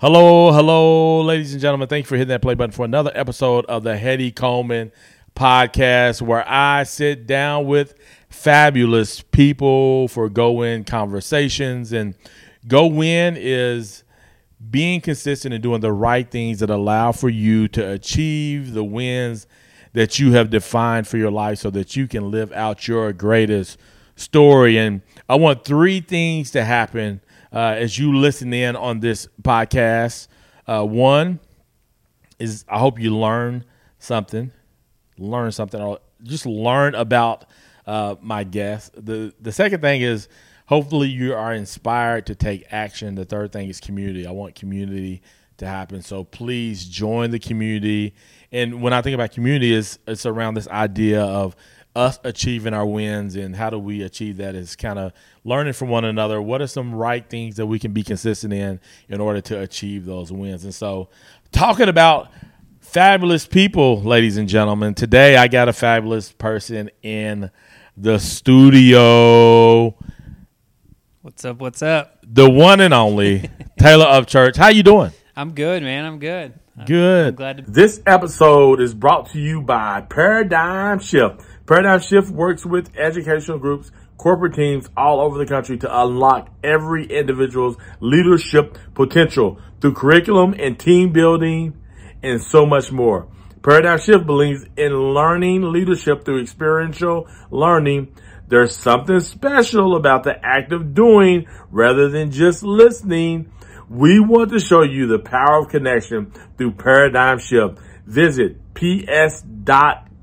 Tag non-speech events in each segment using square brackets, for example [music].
Hello, hello, ladies and gentlemen. Thank you for hitting that play button for another episode of the Hetty Coleman podcast, where I sit down with fabulous people for go in conversations. And go in is being consistent and doing the right things that allow for you to achieve the wins that you have defined for your life so that you can live out your greatest story. And I want three things to happen uh, as you listen in on this podcast. Uh, one is I hope you learn something, learn something, or just learn about uh, my guest. The the second thing is hopefully you are inspired to take action. The third thing is community. I want community to happen. So please join the community. And when I think about community, is it's around this idea of us achieving our wins and how do we achieve that is kind of learning from one another what are some right things that we can be consistent in in order to achieve those wins and so talking about fabulous people ladies and gentlemen today i got a fabulous person in the studio What's up? What's up? the one and only [laughs] taylor Upchurch how you doing I'm good, man. I'm good. I'm good glad to. This episode is brought to you by Paradigm Shift. Paradigm Shift works with educational groups, corporate teams all over the country to unlock every individual's leadership potential through curriculum and team building and so much more. Paradigm Shift believes in learning leadership through experiential learning. There's something special about the act of doing rather than just listening. We want to show you the power of connection through Paradigm Shift. Visit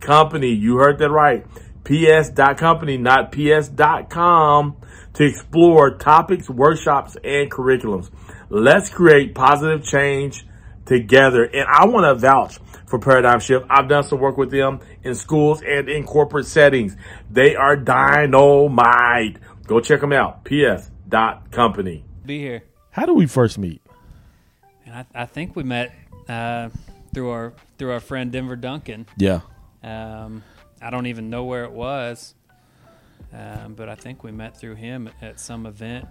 ps.company. You heard that right. ps.company, not ps.com to explore topics, workshops, and curriculums. Let's create positive change together. And I want to vouch for Paradigm Shift. I've done some work with them in schools and in corporate settings. They are dynamite. Go check them out. ps.company. be here. How do we first meet? And I, I think we met uh, through our through our friend Denver Duncan. Yeah. Um, I don't even know where it was, um, but I think we met through him at some event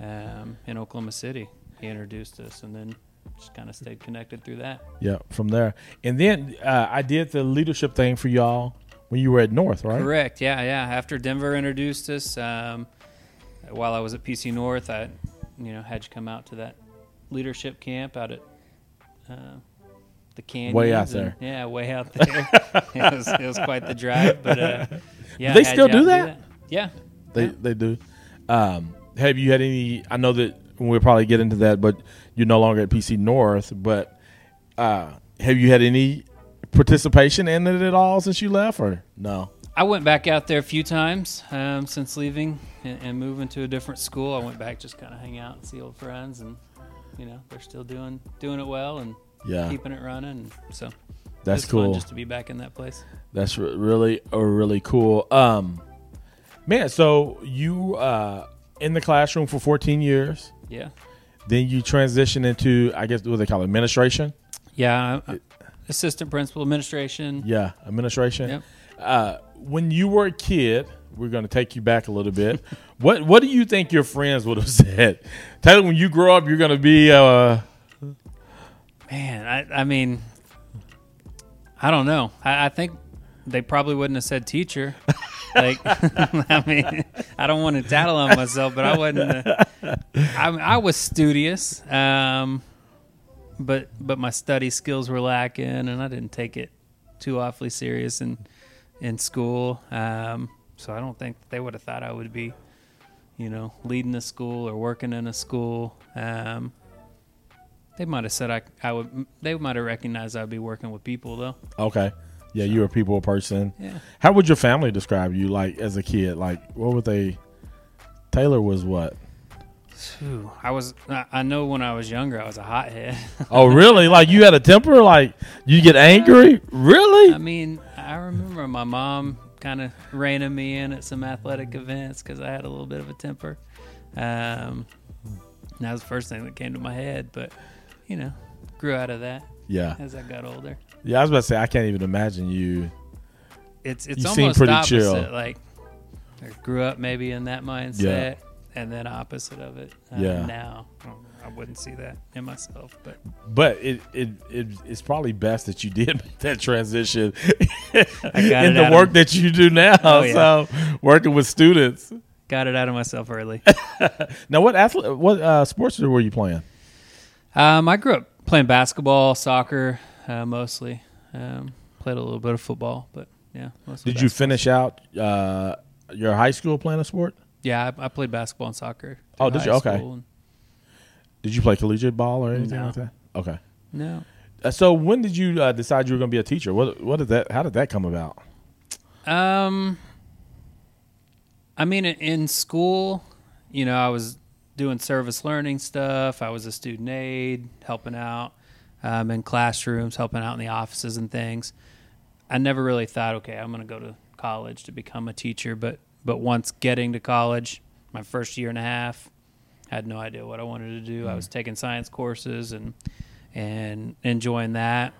um, in Oklahoma City. He introduced us, and then just kind of stayed connected through that. Yeah, from there. And then uh, I did the leadership thing for y'all when you were at North, right? Correct. Yeah, yeah. After Denver introduced us, um, while I was at PC North, I, you know, had you come out to that leadership camp out at uh, the canyon. Way out there. Yeah, way out [laughs] there. it, was, it was quite the drive, but uh, [laughs] yeah. they had still you do that? Yeah. They Yeah. they do. Um, have you had any? I know that we'll probably get into that, but you're no longer at PC North. But uh, have you had any participation in it at all since you left, or no? I went back out there a few times um, since leaving and, and moving to a different school. I went back just kind of hang out and see old friends, and you know they're still doing doing it well and Yeah, keeping it running. So that's it's fun cool. just to be back in that place. That's re- really really cool. Um, man, so you uh in the classroom for 14 years, Yeah. then you transition into I guess what they call it, administration. Yeah, I- I- assistant principal administration. Yeah, administration. Yep. Uh, when you were a kid, we're going to take you back a little bit. [laughs] what What do you think your friends would have [laughs] said? Taylor, when you grow up, you're going to be. Uh, Man, I, I mean, I don't know. I, I think they probably wouldn't have said teacher. like, [laughs] I mean, I don't want to tattle on myself, but I wasn't. Uh, I, I was studious, um, but but my study skills were lacking, and I didn't take it too awfully serious in in school. Um, so I don't think they would have thought I would be, you know, leading a school or working in a school. Um, they might have said I, I would. They might have recognized I'd be working with people though. okay. Yeah, you're a people person. Yeah. How would your family describe you, like as a kid? Like, what would they? Taylor was what? I was. I, I know when I was younger, I was a hothead. [laughs] Oh, really? like you had a temper? Like you get angry? Really? I mean, I remember my mom kind of reining me in at some athletic events because I had a little bit of a temper. Um, that was the first thing that came to my head, but you know, grew out of that Yeah. as I got older. Yeah, I was about to say I can't even imagine you. It's it's You almost pretty opposite. chill. Like I grew up maybe in that mindset, and then opposite of it. Uh, Yeah. Now, I wouldn't see that in myself. But But it, it it it's probably best that you [laughs] did make that transition got in the work of- that you do now. Oh, yeah. So working with students. got it out of myself early. [laughs] Now, what athlete, what uh, sports were you playing? Um, I grew up playing basketball, soccer, uh, mostly. Um, played a little bit of football, but yeah. Did you finish out uh, your high school playing a sport? Yeah, I, I played basketball and soccer. Oh, did you? Okay. Did you play collegiate ball or anything No. like that? Okay. No. Uh, so when did you uh, decide you were going to be a teacher? What what did that? How did that come about? Um, I mean, in school, you know, I was doing service learning stuff. I was a student aide, helping out um, in classrooms, helping out in the offices and things. I never really thought, okay, I'm going to go to college to become a teacher. But but once getting to college, my first year and a half, I had no idea what I wanted to do. I was taking science courses and and enjoying that,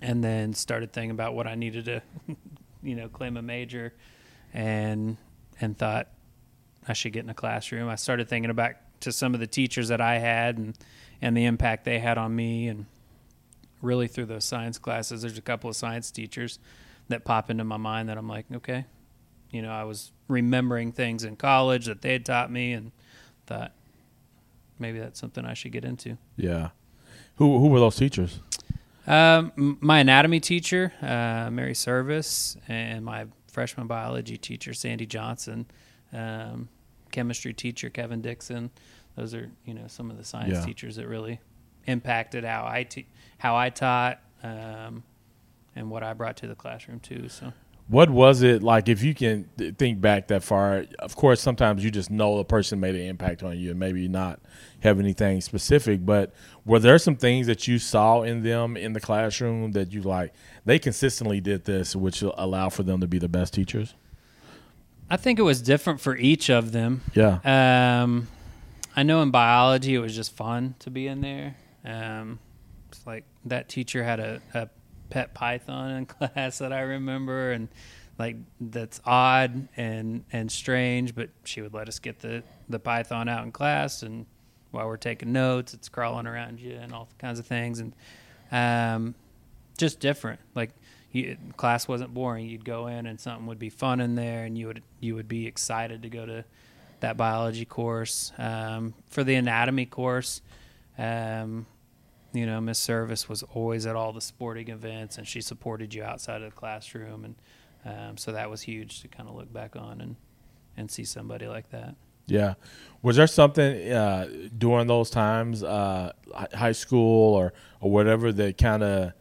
and then started thinking about what I needed to, [laughs] you know, claim a major, and and thought I should get in a classroom. I started thinking about to some of the teachers that I had and and the impact they had on me, and really through those science classes, there's a couple of science teachers that pop into my mind that I'm like, okay, you know, I was remembering things in college that they had taught me, and thought maybe that's something I should get into. Yeah. Who who were those teachers? Um, my anatomy teacher, uh, Mary Service, and my freshman biology teacher, Sandy Johnson, um, chemistry teacher, Kevin Dixon. Those are you know some of the science Yeah. teachers that really impacted how I te- how I taught um, and what I brought to the classroom too. So What was it like? If you can think back that far, of course, sometimes you just know a person made an impact on you, and maybe not have anything specific. But were there some things that you saw in them in the classroom that you like? They consistently did this, which allowed for them to be the best teachers. I think it was different for each of them. Yeah, Um, I know in biology it was just fun to be in there. Um, it's like that teacher had a, a pet python in [laughs] class that I remember, and like that's odd and and strange, but she would let us get the the python out in class, and while we're taking notes, it's crawling around you and all kinds of things, and um, just different. Like you, class wasn't boring. You'd go in and something would be fun in there, and you would you would be excited to go to that biology course. Um, for the anatomy course, um, you know, Miss Service was always at all the sporting events, and she supported you outside of the classroom, and um, so that was huge to kind of look back on and and see somebody like that. yeah. Was there something uh, during those times, uh, high school or or whatever, that kind of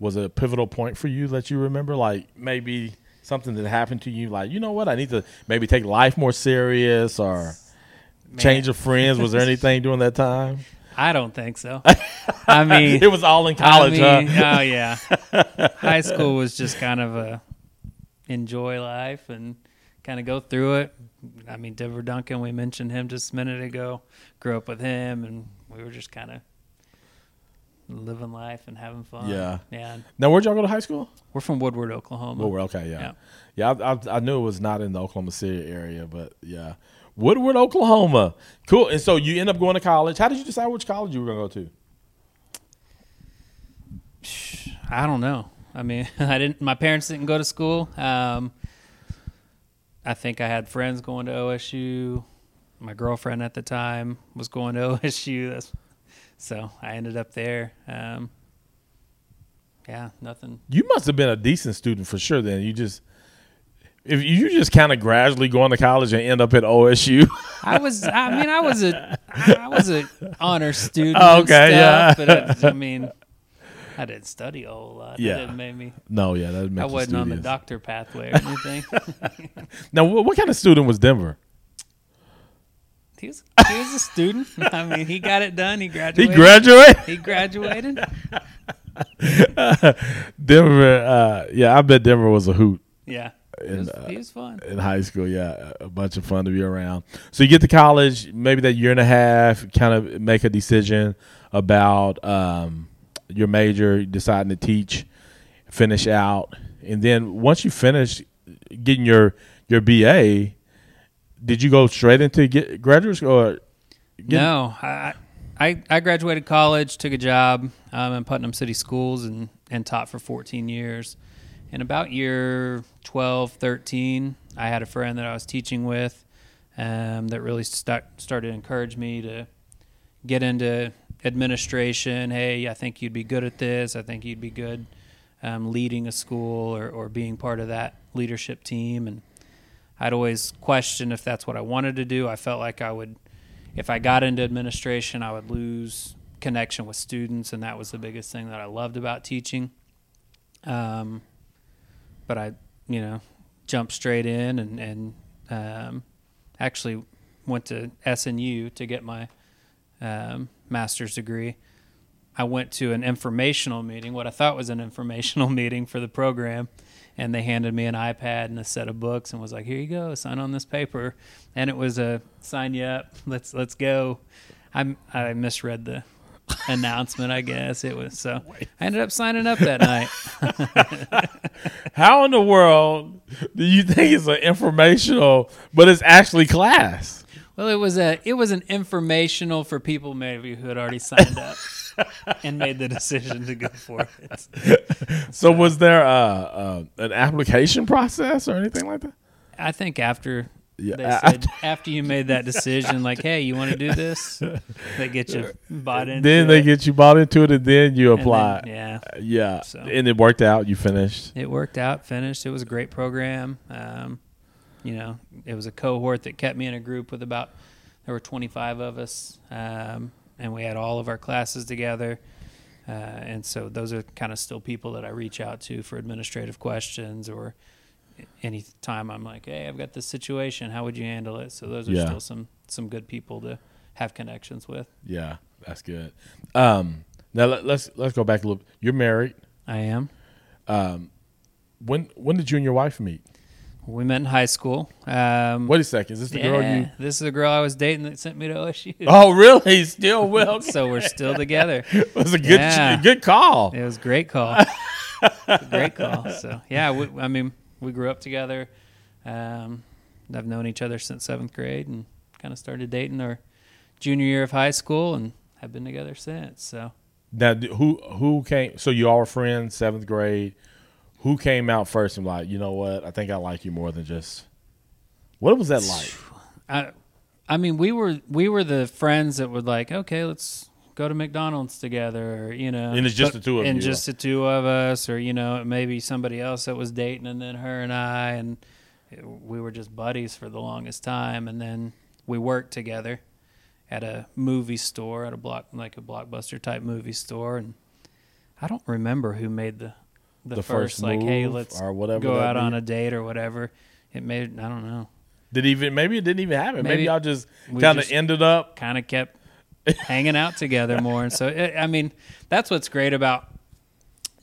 was a pivotal point for you that you remember? Like maybe something that happened to you, like you know what, I need to maybe take life more serious or change of friends. Was there [laughs] anything during that time? I don't think so. [laughs] I mean, it was all in college, I mean, huh? oh yeah. [laughs] High school was just kind of a enjoy life and kind of go through it. I mean, Denver Duncan, we mentioned him just a minute ago. Grew up with him, and we were just kind of living life and having fun. Yeah. yeah. Now, where'd y'all go to high school? We're from Woodward, Oklahoma. Oh, okay, yeah, Yeah. yeah. I, I, I knew it was not in the Oklahoma City area, but yeah, Woodward, Oklahoma. Cool. And so you end up going to college. How did you decide which college you were going to go to? I don't know. I mean, [laughs] I didn't. My parents didn't go to school. Um, I think I had friends going to OSU. My girlfriend at the time was going to [laughs] OSU. That's, so I ended up there. Um, yeah, nothing. You must have been a decent student for sure. Then you just. If you just kind of gradually going to college and end up at OSU, [laughs] I was. I mean, I was a. I was a honor student. Oh, okay, yeah. But I, I mean, I didn't study a whole lot. Yeah. It didn't me. no, yeah, that makes I wasn't on the doctor pathway or anything. [laughs] Now, what, what kind of student was Denver? He was he was a student. [laughs] I mean, he got it done. He graduated. He graduated. He [laughs] graduated. Denver, uh, yeah, I bet Denver was a hoot Yeah, he And, was, uh, he was fun. in high school. Yeah, a bunch of fun to be around. So you get to college, maybe that year and a half, kind of make a decision about um, your major, deciding to teach, finish out, and then once you finish getting your your BA, did you go straight into get graduate school? Or get, no, I I, graduated college, took a job um, in Putnam City Schools, and, and taught for 14 years. And about year 12, 13, I had a friend that I was teaching with um, that really st- started to encourage me to get into administration. Hey, I think you'd be good at this. I think you'd be good um, leading a school or, or being part of that leadership team. And I'd always question if that's what I wanted to do. I felt like I would, if I got into administration, I would lose connection with students, and that was the biggest thing that I loved about teaching. Um, but I, you know, jumped straight in and and um, actually went to SNU to get my um, master's degree. I went to an informational meeting, what I thought was an [laughs] informational meeting for the program, and they handed me an iPad and a set of books and was like, "Here you go, sign on this paper." And it was a sign you up. Let's let's go. I I misread the [laughs] announcement. I guess it was so. I ended up signing up that night. [laughs] How in the world do you think it's an informational, but it's actually class? Well, it was a it was an informational for people maybe who had already signed up [laughs] and made the decision to go for it. [laughs] So was there uh, uh, an application process or anything like that? I think after Yeah, they said [laughs] after you made that decision, like, hey, you want to do this? They get you bought into Then they it, get you bought into it, and then you and then- apply. yeah, yeah, So- and it worked out. You finished. it worked out. Finished. It was a great program. Um, you know, it was a cohort that kept me in a group with about there were 25 of us, um, and we had all of our classes together. Uh, and so those are kind of still people that I reach out to for administrative questions or any time I'm like, hey, I've got this situation. How would you handle it? So those are Yeah. still some some good people to have connections with. Yeah, that's good. Um, now let, let's let's go back a little. You're married. I am. Um, when when did you and your wife meet? We met in high school. Um, Wait a second. Is this the yeah, girl you? This is the girl I was dating that sent me to OSU. [laughs] Oh, really? Still well. [laughs] so we're still together. [laughs] it was a good Yeah. good call. It was a great call. A great call. So yeah, we, I mean, we grew up together. Um, I've known each other since seventh grade, and kind of started dating our junior year of high school, and have been together since. So Now, who who came? So you all were friends, seventh grade. Who came out first and like, you know what? I think I like you more than just. What was that like? I, I mean, we were we were the friends that would like, okay, let's go to McDonald's together, or, you know, And it's just but- the two of and you. just the two of us, or you know, maybe somebody else that was dating, and then her and I, and we were just buddies for the longest time, and then we worked together at a movie store, at a block like a blockbuster type movie store, and I don't remember who made the the, The first, first like, hey, let's or whatever go out on a date or whatever. It made I don't know. Did even maybe it didn't even happen. Maybe, Maybe y'all just kind of ended up. kind of kept hanging out together more. And so, it, I mean, that's what's great about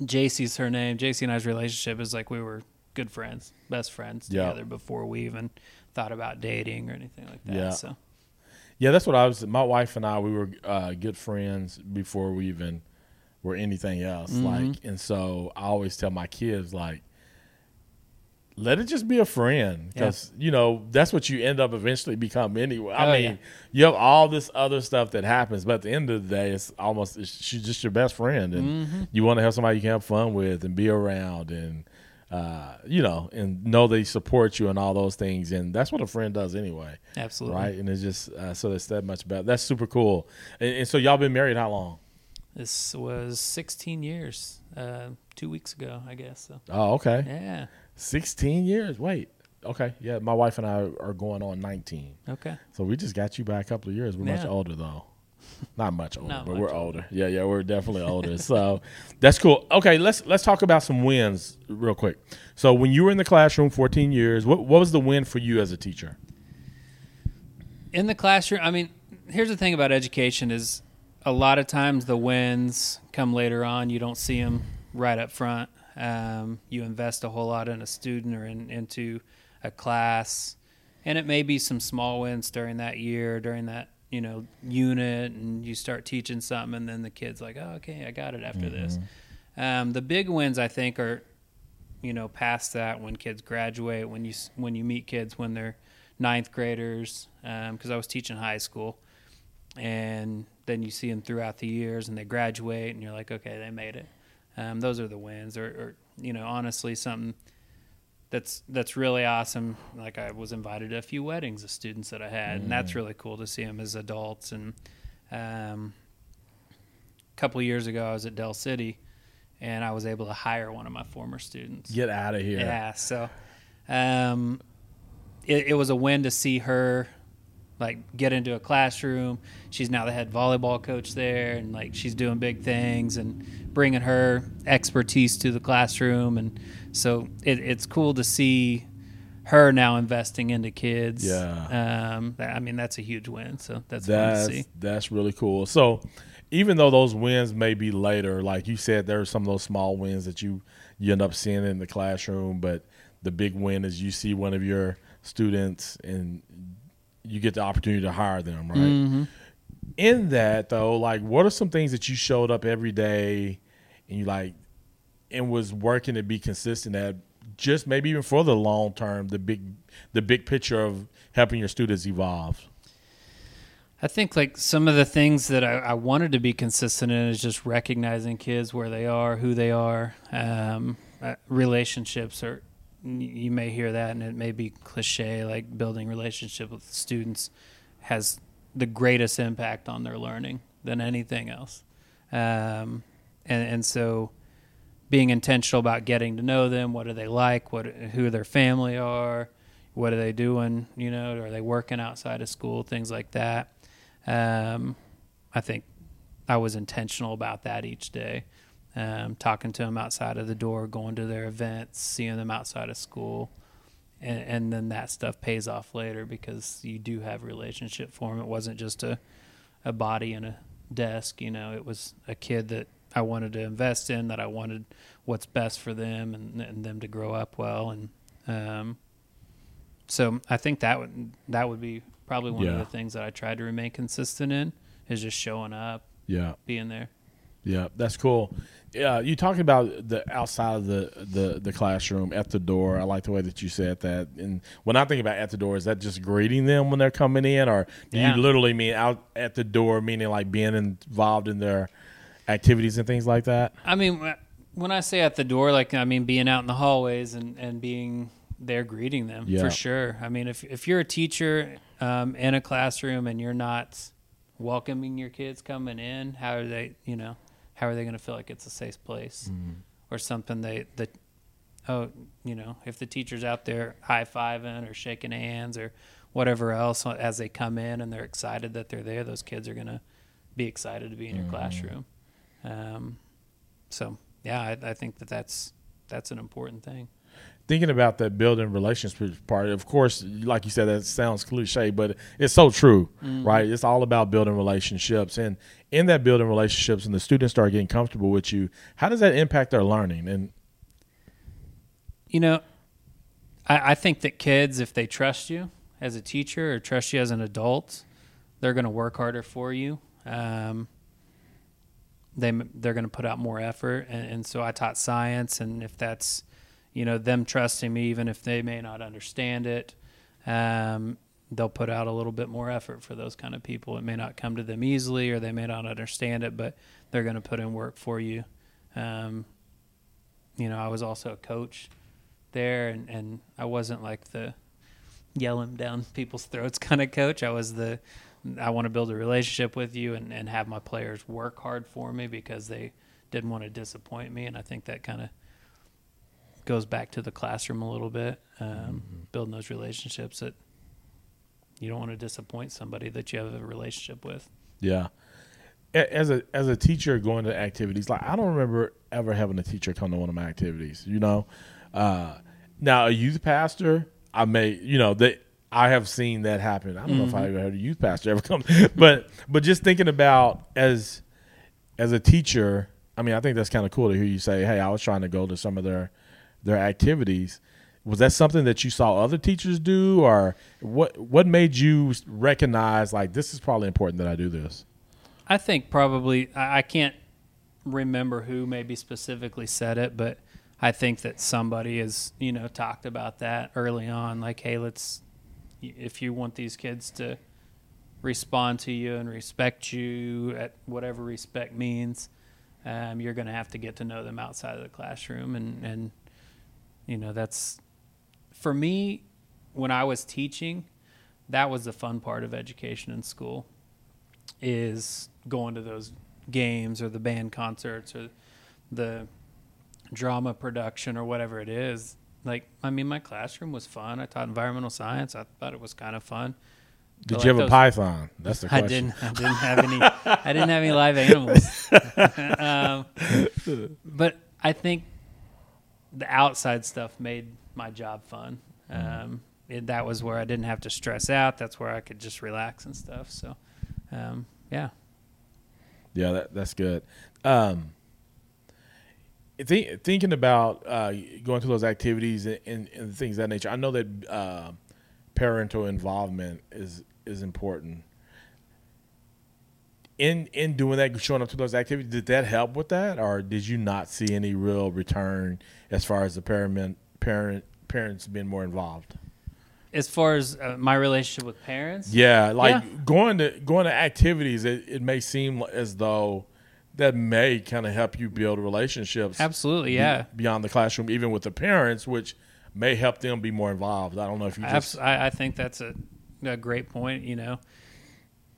JC's her name. JC and I's relationship is like we were good friends, best friends Yeah. together before we even thought about dating or anything like that. Yeah. So, Yeah, that's what I was. My wife and I, we were uh, good friends before we even were anything else. Mm-hmm. Like, and so I always tell my kids, like, let it just be a friend, because you know that's what you end up eventually become anyway. I Oh, mean, yeah. you have all this other stuff that happens, but at the end of the day, it's almost it's, she's just your best friend, and Mm-hmm. you want to have somebody you can have fun with and be around, and uh, you know, and know they support you and all those things, and that's what a friend does anyway absolutely. right? And it's just uh, so that's that much better. That's super cool. And, and so y'all been married how long? This was 16 years, uh, two weeks ago, I guess. So, Oh, okay, yeah. sixteen years. Wait, okay, yeah. My wife and I are going on nineteen, Okay. so we just got you by a couple of years. We're much Yeah. older though. Not much [laughs] older, Not but much we're older. older. Yeah, yeah, we're definitely older. So [laughs] that's cool. Okay, let's let's talk about some wins real quick. So when you were in the classroom, fourteen years, what what was the win for you as a teacher? in the classroom i mean here's the thing about education is a lot of times the wins come later on. You don't see them right up front. Um, you invest a whole lot in a student or in, into a class. And it may be some small wins during that year during that you know unit and you start teaching something and then the kids like oh okay i got it after this. Um, the big wins i think are you know past that when kids graduate when you when you meet kids when they're ninth graders because I was teaching high school. And then you see them throughout the years and they graduate and you're like, okay, they made it. Um, those are the wins, or, or you know, honestly, something that's that's really awesome. Like I was invited to a few weddings of students that I had, and that's really cool to see them as adults. And um, a couple of years ago, I was at Del City, and I was able to hire one of my former students. Get out of here. Yeah, so um, it, it was a win to see her like get into a classroom. She's now the head volleyball coach there, and like she's doing big things and bringing her expertise to the classroom. And so it, it's cool to see her now investing into kids. Yeah. Um, I mean, that's a huge win. So that's, That's fun to see. that's really cool. So, even though those wins may be later, like you said, there are some of those small wins that you you end up seeing in the classroom, but the big win is you see one of your students and you get the opportunity to hire them, right? Mm-hmm. In that though, like what are some things that you showed up every day and you like and was working to be consistent at just maybe even for the long term, the big the big picture of helping your students evolve. I think like some of the things that I, I wanted to be consistent in is just recognizing kids where they are, who they are. Um, uh, relationships are you may hear that and it may be cliche like building relationship with students has the greatest impact on their learning than anything else. Um, and and so being intentional about getting to know them, what do they like, what who their family are, what are they doing, you know, are they working outside of school, things like that. Um, I think I was intentional about that each day. Um, talking to them outside of the door, going to their events, seeing them outside of school, and, and then that stuff pays off later because you do have relationship form. It wasn't just a a body and a desk, you know. It was a kid that I wanted to invest in, that I wanted what's best for them and, and them to grow up well, and um, so I think that would that would be probably one of the things that I tried to remain consistent in is just showing up, Yeah. being there. Yeah, that's cool. Yeah, you talking about the outside of the, the the classroom at the door. I like the way that you said that. And when I think about at the door, is that just greeting them when they're coming in, or do Yeah. you literally mean out at the door, meaning like being involved in their activities and things like that? I mean, when I say at the door, like I mean being out in the hallways and, and being there greeting them Yeah. for sure. I mean, if if you're a teacher um, in a classroom and you're not welcoming your kids coming in, how are they? You know, how are they going to feel like it's a safe place or something? They that oh, you know, if the teacher's out there high fiving or shaking hands or whatever else as they come in and they're excited that they're there, those kids are going to be excited to be in your classroom. Um, so yeah, I, I think that that's that's an important thing. Thinking about that building relationships part, of course, like you said, that sounds cliche, but it's so true, right? It's all about building relationships, and in that building relationships, and the students start getting comfortable with you. How does that impact their learning? And You know, I, I think that kids, if they trust you as a teacher or trust you as an adult, they're going to work harder for you. Um, they they're going to put out more effort, and, and so I taught science, and if that's you know them trusting me, even if they may not understand it, um, they'll put out a little bit more effort for those kind of people. It may not come to them easily, or they may not understand it, but they're going to put in work for you. Um, you know, I was also a coach there, and, and I wasn't like the yelling down [laughs] people's throats kind of coach. I was the I want to build a relationship with you and, and have my players work hard for me because they didn't want to disappoint me, and I think that kind of goes back to the classroom a little bit, um, building those relationships that you don't want to disappoint somebody that you have a relationship with. Yeah. As a as a teacher going to activities, like I don't remember ever having a teacher come to one of my activities. You know, uh, now a youth pastor, I may, you know, that I have seen that happen. I don't know if I ever heard a youth pastor ever come, [laughs] but but just thinking about as as a teacher, I mean, I think that's kind of cool to hear you say, "Hey, I was trying to go to some of their their activities." Was that something that you saw other teachers do, or what? What made you recognize like this is probably important that I do this? I think probably I can't remember who maybe specifically said it, but I think that somebody has you know talked about that early on. Like, hey, let's if you want these kids to respond to you and respect you at whatever respect means, um, you're going to have to get to know them outside of the classroom. And, and, you know, that's for me, when I was teaching, that was the fun part of education in school is going to those games or the band concerts or the drama production or whatever it is. Like, I mean, my classroom was fun. I taught environmental science. I thought it was kind of fun. Did But you like have a python? That's the question I didn't. I didn't have any. I didn't have any live [laughs] animals. [laughs] um, but I think the outside stuff made my job fun. Um, it, that was where I didn't have to stress out. That's where I could just relax and stuff. So, um, yeah. Yeah, that, that's good. Um, think, thinking about uh, going to those activities and, and, and things of that nature, I know that uh, parental involvement is is important. In in doing that, showing up to those activities, did that help with that, or did you not see any real return as far as the parent parent parents being more involved? As far as uh, my relationship with parents, Yeah, like Yeah. going to going to activities, it, it may seem as though that may kind of help you build relationships. absolutely, yeah. beyond the classroom, even with the parents, which may help them be more involved. I don't know if you just I, I think that's a, a great point. You know,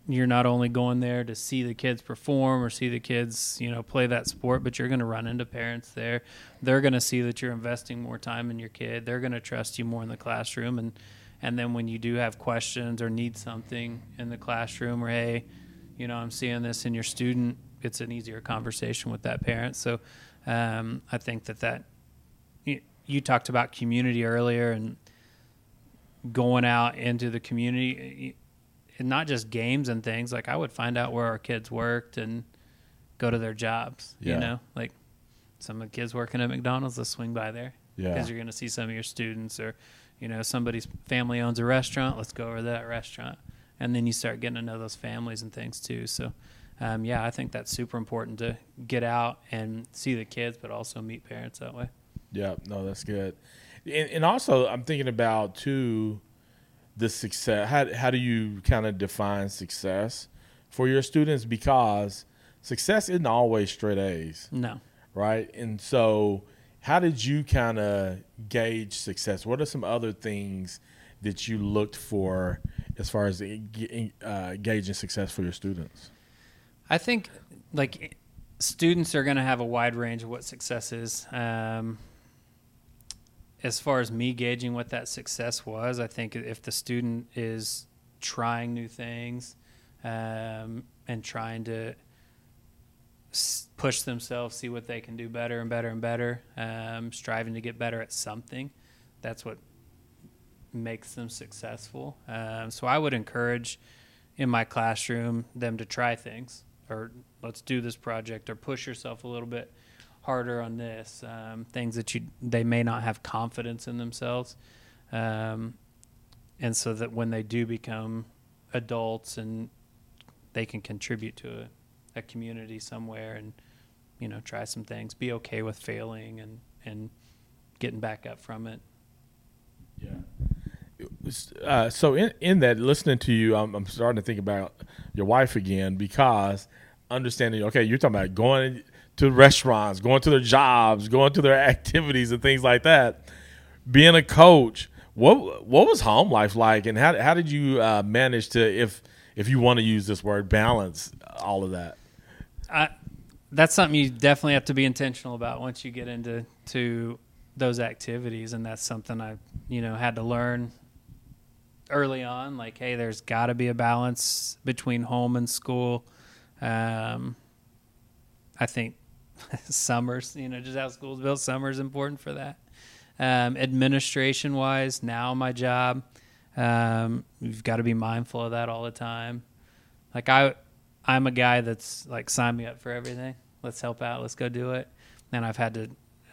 you're not only going there to see the kids perform or see the kids, you know, play that sport, but you're going to run into parents there. They're going to see that you're investing more time in your kid. They're going to trust you more in the classroom, and and then when you do have questions or need something in the classroom, or hey, you know, I'm seeing this in your student, it's an easier conversation with that parent. So, um, I think that that you, you talked about community earlier and going out into the community not just games and things like i would find out where our kids worked and go to their jobs Yeah. you know like some of the kids working at mcdonald's let's swing by there yeah, because you're going to see some of your students or you know somebody's family owns a restaurant let's go over to that restaurant and then you start getting to know those families and things too so um, yeah i think that's super important to get out and see the kids but also meet parents that way yeah. No, that's good. And, and also, I'm thinking about too the success. How how do you kind of define success for your students? Because success isn't always straight A's. no right? And so, how did you kind of gauge success? What are some other things that you looked for as far as uh, gauging success for your students? I think like students are going to have a wide range of what success is. Um, as far as me gauging what that success was, I think if the student is trying new things um, and trying to s- push themselves, see what they can do better and better and better, um, striving to get better at something, that's what makes them successful. Um, so I would encourage in my classroom them to try things or let's do this project or push yourself a little bit harder on this um, things that you they may not have confidence in themselves um, and so that when they do become adults and they can contribute to a, a community somewhere and you know try some things be okay with failing and and getting back up from it Yeah. Uh, so in in that listening to you, I'm, I'm starting to think about your wife again because understanding. Okay, you're talking about going to restaurants, going to their jobs, going to their [laughs] activities and things like that. Being a coach, what what was home life like, and how how did you uh, manage to if if you want to use this word balance all of that? I, that's something you definitely have to be intentional about once you get into to those activities, and that's something I you know had to learn early on. Like, hey, there's got to be a balance between home and school. Um, I think [laughs] summers, you know, just how school's built, summer is important for that. Um, administration wise, now my job, um, you've got to be mindful of that all the time. Like I, I'm a guy that's like, sign me up for everything. Let's help out. Let's go do it. And I've had to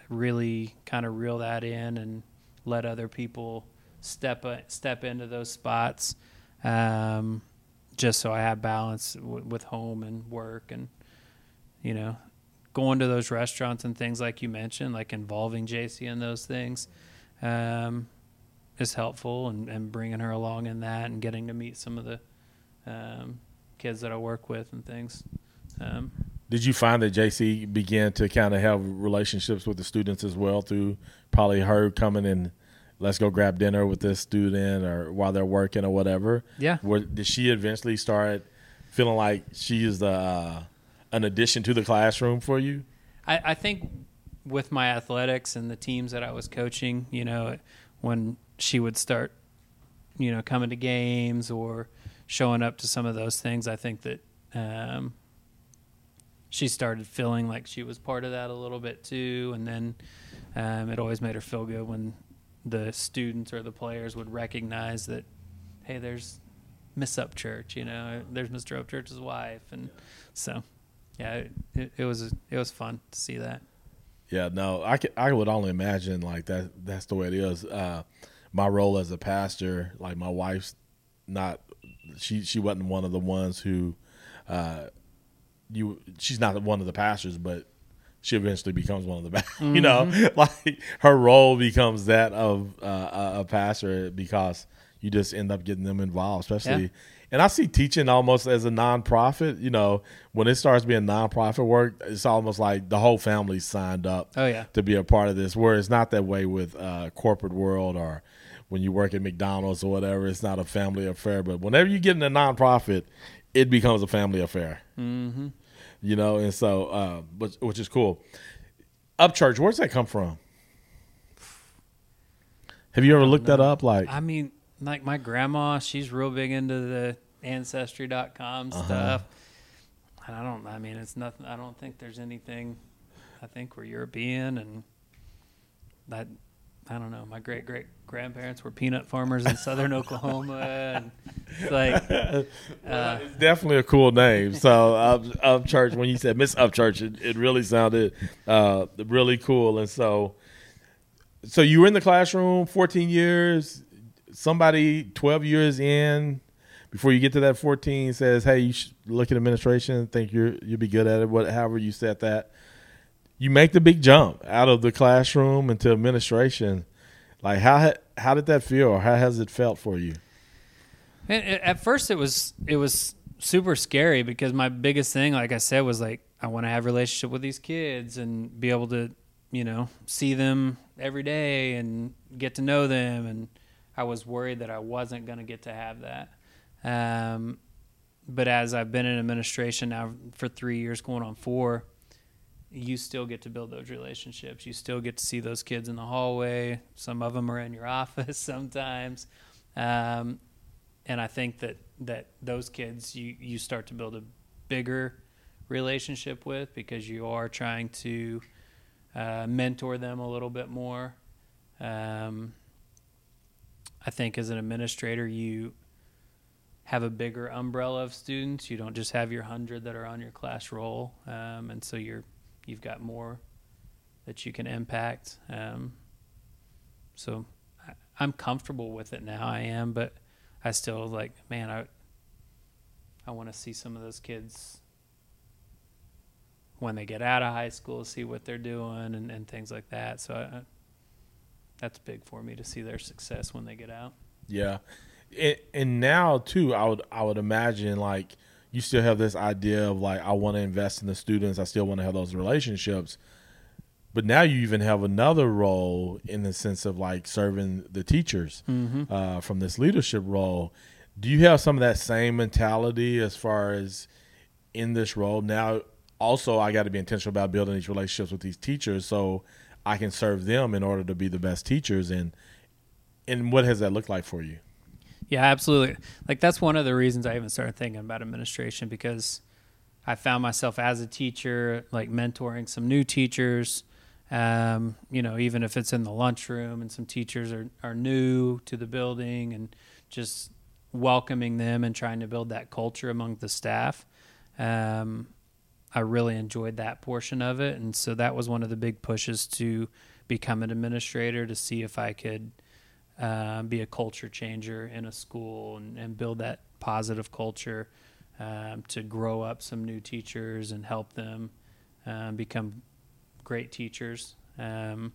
really kind of reel that in and let other people step uh, step into those spots, um, just so I have balance w- with home and work and you know going to those restaurants and things like you mentioned, like involving JC in those things, um, is helpful and, and bringing her along in that and getting to meet some of the um, kids that I work with and things. Um, Did you find that JC began to kind of have relationships with the students as well through probably her coming and let's go grab dinner with this student or while they're working or whatever? yeah, Where, did she eventually start feeling like she is the uh, an addition to the classroom for you? I, I think with my athletics and the teams that I was coaching, you know, when she would start, you know, coming to games or showing up to some of those things, I think that um, she started feeling like she was part of that a little bit too. And then um, it always made her feel good when the students or the players would recognize that, hey, there's Miss Upchurch, you know, there's Mr. Upchurch's wife, and so yeah, it, it was it was fun to see that. Yeah, no, I could, I would only imagine like that. That's the way it is. Uh, my role as a pastor, like my wife's not, she she wasn't one of the ones who, uh, you she's not one of the pastors, but she eventually becomes one of the, [laughs] you know, [laughs] like her role becomes that of uh, a a pastor because you just end up getting them involved, especially. Yeah. And I see teaching almost as a nonprofit. You know, when it starts being nonprofit work, it's almost like the whole family signed up Oh yeah, to be a part of this. Where it's not that way with uh, corporate world or when you work at McDonald's or whatever. It's not a family affair. But whenever you get in a nonprofit, it becomes a family affair. mm-hmm. You know, and so uh, which, which is cool. Upchurch, where's that come from? Have you ever looked that up? Like, I mean, like my grandma, she's real big into the ancestry.com Uh-huh. stuff. And I don't, I mean, it's nothing, I don't think there's anything, I think we're European and that, I don't know, my great great grandparents were peanut farmers in southern [laughs] Oklahoma. And it's like, [laughs] uh, it's definitely a cool name. So Up, Upchurch, when you said Miss Upchurch, it, it really sounded uh, really cool. And so, so you were in the classroom 14 years. Somebody 12 years in, before you get to that 14, says, "Hey, you should look at administration. Think you're you'll be good at it. What, however you said that." You make the big jump out of the classroom into administration. Like how how did that feel, or how has it felt for you? And at first, it was it was super scary because my biggest thing, like I said, was like I want to have a relationship with these kids and be able to, you know, see them every day and get to know them. And I was worried that I wasn't going to get to have that. Um, but as I've been in administration now for three years, going on four, you still get to build those relationships. You still get to see those kids in the hallway. Some of them are in your [laughs] office sometimes. Um, and I think that that those kids you you start to build a bigger relationship with because you are trying to uh, mentor them a little bit more. Um, I think as an administrator, you have a bigger umbrella of students. You don't just have your hundred that are on your class roll, um, and so you're you've got more that you can impact. Um, so I, I'm comfortable with it now. I am, but I still like, man, I I want to see some of those kids when they get out of high school, see what they're doing and, and things like that. So I, that's big for me to see their success when they get out. Yeah, and, and now too, I would I would imagine like you still have this idea of like I want to invest in the students. I still want to have those relationships, but now you even have another role in the sense of like serving the teachers Mm-hmm. uh, from this leadership role. Do you have some of that same mentality as far as in this role now? Also, I got to be intentional about building these relationships with these teachers so I can serve them in order to be the best teachers. And and what has that looked like for you? Yeah, absolutely. Like that's one of the reasons I even started thinking about administration because I found myself as a teacher, like mentoring some new teachers. Um, you know, even if it's in the lunchroom and some teachers are, are new to the building and just welcoming them and trying to build that culture among the staff. Um, I really enjoyed that portion of it. And so that was one of the big pushes to become an administrator to see if I could uh, be a culture changer in a school and, and build that positive culture um, to grow up some new teachers and help them um, become great teachers. Um,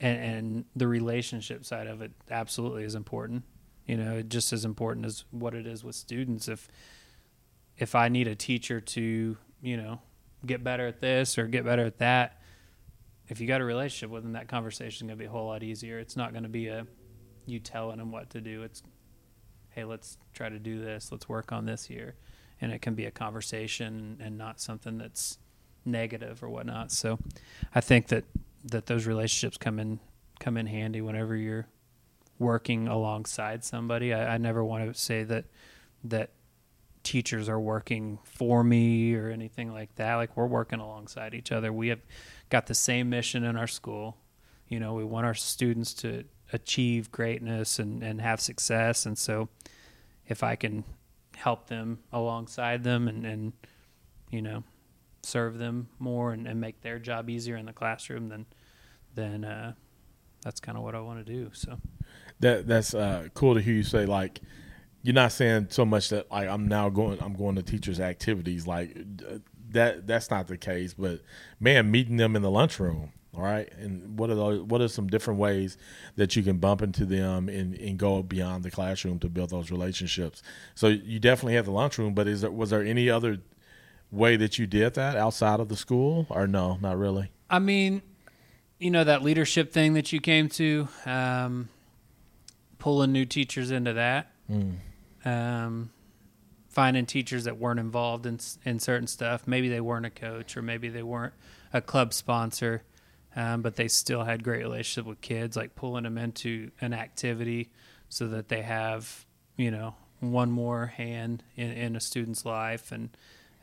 and, and the relationship side of it absolutely is important. You know, just as important as what it is with students. If if I need a teacher to, you know, get better at this or get better at that, if you got a relationship with them, that conversation is going to be a whole lot easier. It's not going to be a you telling them what to do. It's hey, let's try to do this. Let's work on this here, and it can be a conversation and not something that's negative or whatnot. So, I think that that those relationships come in come in handy whenever you're working alongside somebody. I, I never want to say that that teachers are working for me or anything like that. Like we're working alongside each other. We have got the same mission in our school. You know, we want our students to achieve greatness and, and have success. And so if I can help them alongside them and, and you know, serve them more and, and make their job easier in the classroom, then then uh, that's kind of what I want to do. So that that's uh, cool to hear you say like you're not saying so much that like I'm now going I'm going to teachers activities like that that's not the case but man meeting them in the lunchroom all right? And what are those, what are some different ways that you can bump into them and, and go beyond the classroom to build those relationships? So you definitely have the lunchroom but is there was there any other way that you did that outside of the school or no not really? I mean you know that leadership thing that you came to um, pulling new teachers into that? Mm um, finding teachers that weren't involved in in certain stuff. Maybe they weren't a coach, or maybe they weren't a club sponsor, um, but they still had great relationship with kids. Like pulling them into an activity so that they have you know one more hand in, in a student's life, and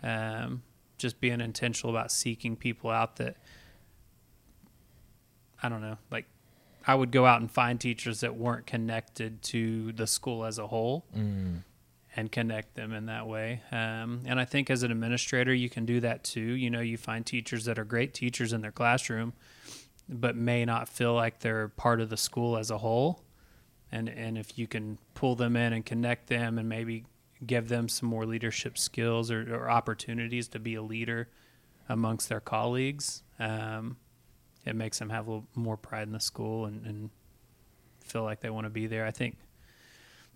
um, just being intentional about seeking people out that I don't know, like I would go out and find teachers that weren't connected to the school as a whole mm. and connect them in that way. Um, and I think as an administrator, you can do that too. You know, you find teachers that are great teachers in their classroom, but may not feel like they're part of the school as a whole. And, and if you can pull them in and connect them and maybe give them some more leadership skills or, or opportunities to be a leader amongst their colleagues, um, it makes them have a little more pride in the school and, and feel like they want to be there. I think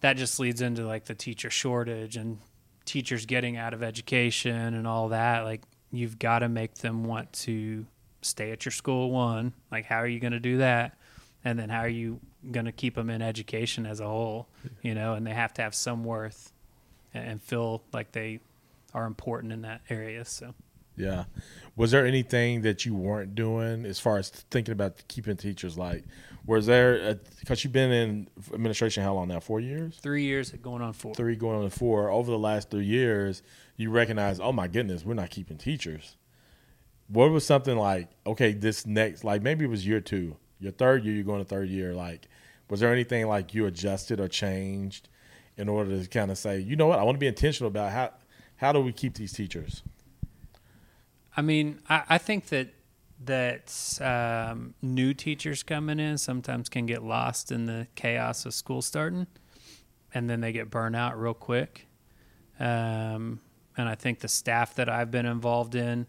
that just leads into like the teacher shortage and teachers getting out of education and all that. Like you've got to make them want to stay at your school. One, like how are you going to do that? And then how are you going to keep them in education as a whole? You know, and they have to have some worth and feel like they are important in that area. So. Yeah. Was there anything that you weren't doing as far as thinking about keeping teachers? Like, was there because you've been in administration how long now? Four years. Three years, going on four. Three going on four. Over the last three years, you recognize, oh my goodness, we're not keeping teachers. What was something like? Okay, this next, like maybe it was year two, your third year, you're going to third year. Like, was there anything like you adjusted or changed in order to kind of say, you know what, I want to be intentional about how how do we keep these teachers? I mean, I, I think that that um, new teachers coming in sometimes can get lost in the chaos of school starting, and then they get burnt out real quick. Um, and I think the staff that I've been involved in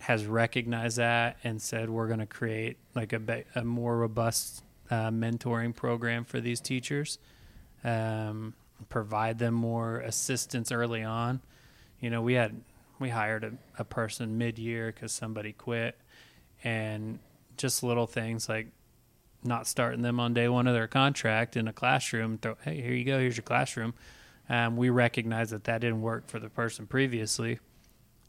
has recognized that and said we're going to create like a, a more robust uh, mentoring program for these teachers, um, provide them more assistance early on. You know, we had we hired a, a person mid-year because somebody quit and just little things like not starting them on day one of their contract in a classroom throw, hey here you go here's your classroom. Um, we recognize that that didn't work for the person previously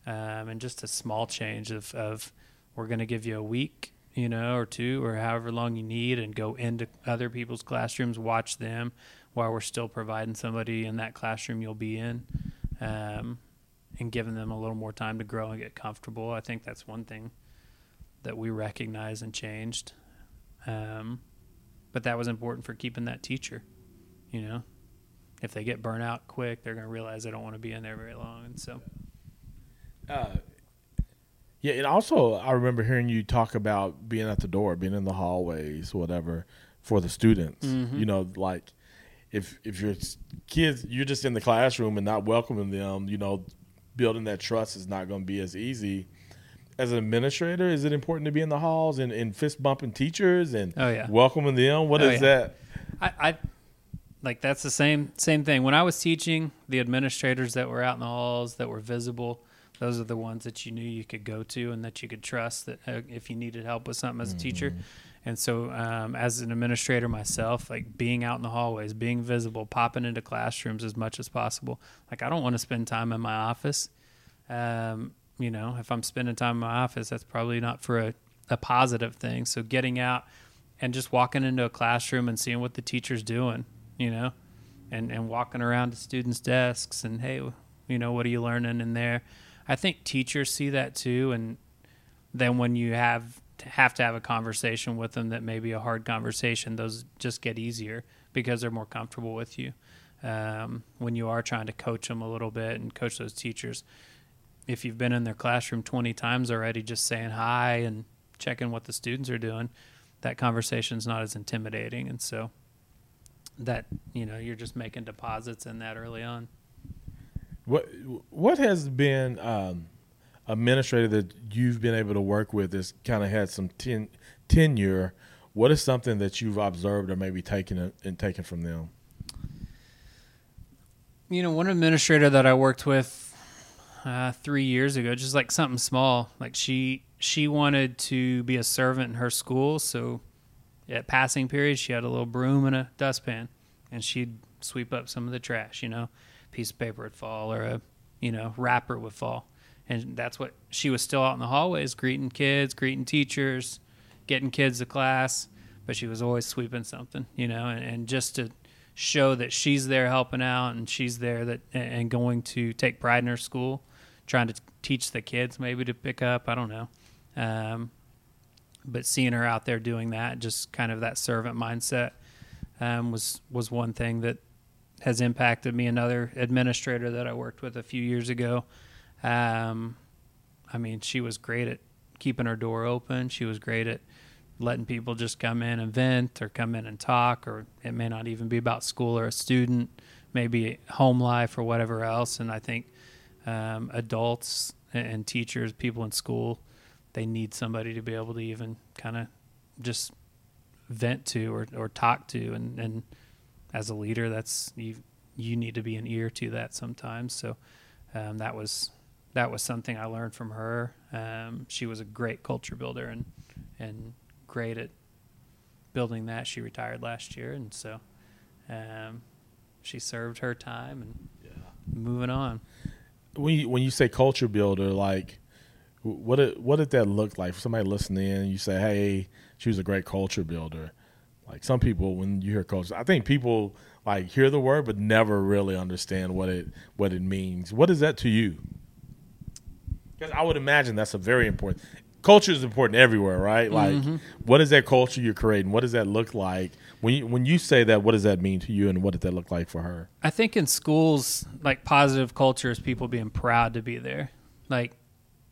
um, and just a small change of, of we're going to give you a week you know or two or however long you need and go into other people's classrooms watch them while we're still providing somebody in that classroom you'll be in. Um, and giving them a little more time to grow and get comfortable. I think that's one thing that we recognize and changed. Um, but that was important for keeping that teacher. You know, if they get burnt out quick, they're going to realize they don't want to be in there very long. And so, uh, yeah, and also I remember hearing you talk about being at the door, being in the hallways, whatever, for the students. Mm-hmm. You know, like if if your kids, you're just in the classroom and not welcoming them, you know, building that trust is not going to be as easy. As an administrator, is it important to be in the halls and, and fist bumping teachers and oh, yeah. welcoming them? What oh, is yeah. that? I, I like that's the same same thing. When I was teaching, the administrators that were out in the halls that were visible, those are the ones that you knew you could go to and that you could trust that uh, if you needed help with something as a teacher. And so, um, as an administrator myself, like being out in the hallways, being visible, popping into classrooms as much as possible. Like I don't want to spend time in my office. Um, you know, if I'm spending time in my office, that's probably not for a, a positive thing. So getting out and just walking into a classroom and seeing what the teacher's doing, you know, and, and walking around to students' desks and, hey, you know, what are you learning in there? I think teachers see that too. And then when you have have to have a conversation with them that may be a hard conversation, those just get easier because they're more comfortable with you. Um, when you are trying to coach them a little bit and coach those teachers, if you've been in their classroom 20 times already, just saying hi and checking what the students are doing, that conversation is not as intimidating. And so that, you know, you're just making deposits in that early on. What what has been um, administrator that you've been able to work with that's kind of had some ten, tenure? What is something that you've observed or maybe taken and taken from them? You know, one administrator that I worked with uh, three years ago, just like something small. Like she she wanted to be a servant in her school, so at passing periods she had a little broom and a dustpan, and she'd sweep up some of the trash. You know, piece of paper would fall or a you know wrapper would fall, and that's what she was still out in the hallways greeting kids, greeting teachers, getting kids to class, but she was always sweeping something. You know, and, and just to show that she's there helping out and she's there that and going to take pride in her school trying to teach the kids maybe to pick up. I don't know. Um, but seeing her out there doing that, just kind of that servant mindset, um, was was one thing that has impacted me. Another administrator that I worked with a few years ago, um, I mean, she was great at keeping her door open. She was great at letting people just come in and vent or come in and talk, or it may not even be about school or a student, maybe home life or whatever else. And I think um, adults and teachers, people in school, they need somebody to be able to even kind of just vent to or, or talk to. And, and as a leader, that's you, you need to be an ear to that sometimes. So um, that was that was something I learned from her. Um, she was a great culture builder and and great at building that. She retired last year, and so um, she served her time and yeah. moving on when you when you say culture builder, like what did what did that look like for somebody listening in? You say, "Hey, she was a great culture builder." Like some people, when you hear culture, I think people like hear the word but never really understand what it what it means. What is that to you? Because I would imagine that's a very important. Culture is important everywhere, right? Like, mm-hmm. what is that culture you're creating? What does that look like? When you, when you say that, what does that mean to you, and what did that look like for her? I think in schools, like positive culture is people being proud to be there. Like,